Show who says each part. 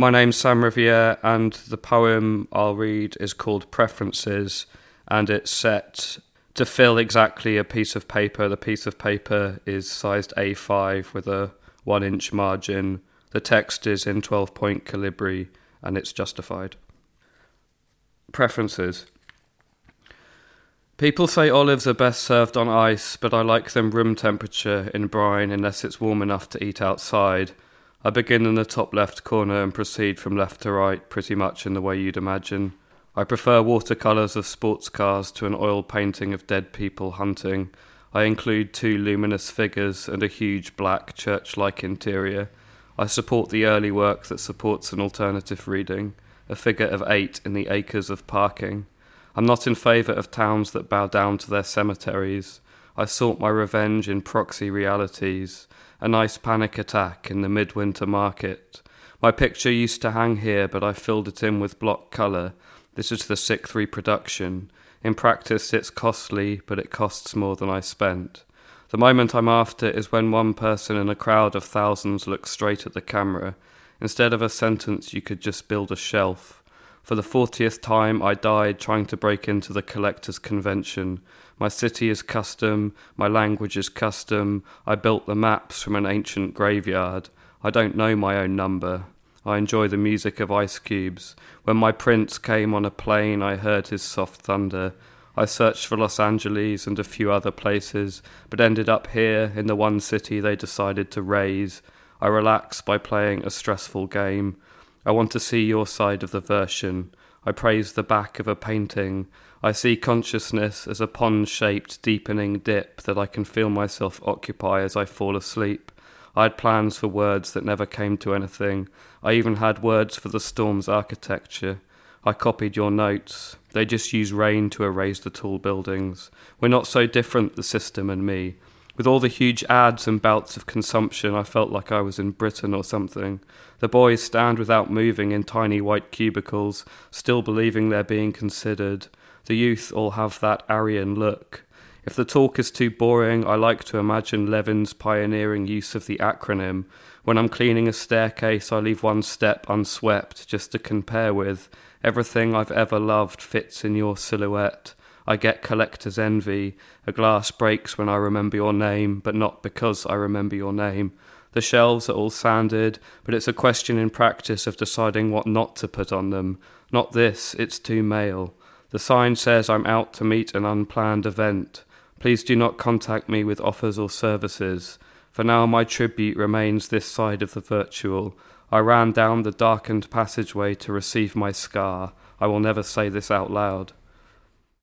Speaker 1: My name's Sam Riviere, and the poem I'll read is called Preferences, and it's set to fill exactly a piece of paper. The piece of paper is sized A5 with a one inch margin. The text is in 12 point calibri, and it's justified. Preferences. People say olives are best served on ice, but I like them room temperature in brine unless it's warm enough to eat outside. I begin in the top left corner and proceed from left to right, pretty much in the way you'd imagine. I prefer watercolours of sports cars to an oil painting of dead people hunting. I include two luminous figures and a huge black church like interior. I support the early work that supports an alternative reading, a figure of eight in the acres of parking. I'm not in favour of towns that bow down to their cemeteries. I sought my revenge in proxy realities, a nice panic attack in the midwinter market. My picture used to hang here, but I filled it in with block colour. This is the sixth reproduction. In practice, it's costly, but it costs more than I spent. The moment I'm after is when one person in a crowd of thousands looks straight at the camera. Instead of a sentence, you could just build a shelf. For the fortieth time, I died trying to break into the collector's convention. My city is custom, my language is custom. I built the maps from an ancient graveyard. I don't know my own number. I enjoy the music of ice cubes. When my prince came on a plane, I heard his soft thunder. I searched for Los Angeles and a few other places, but ended up here in the one city they decided to raise. I relax by playing a stressful game. I want to see your side of the version. I praise the back of a painting. I see consciousness as a pond shaped, deepening dip that I can feel myself occupy as I fall asleep. I had plans for words that never came to anything. I even had words for the storm's architecture. I copied your notes. They just use rain to erase the tall buildings. We're not so different, the system and me. With all the huge ads and bouts of consumption, I felt like I was in Britain or something. The boys stand without moving in tiny white cubicles, still believing they're being considered. The youth all have that Aryan look. If the talk is too boring, I like to imagine Levin's pioneering use of the acronym. When I'm cleaning a staircase, I leave one step unswept just to compare with. Everything I've ever loved fits in your silhouette. I get collector's envy. A glass breaks when I remember your name, but not because I remember your name. The shelves are all sanded, but it's a question in practice of deciding what not to put on them. Not this, it's too male. The sign says I'm out to meet an unplanned event. Please do not contact me with offers or services. For now, my tribute remains this side of the virtual. I ran down the darkened passageway to receive my scar. I will never say this out loud.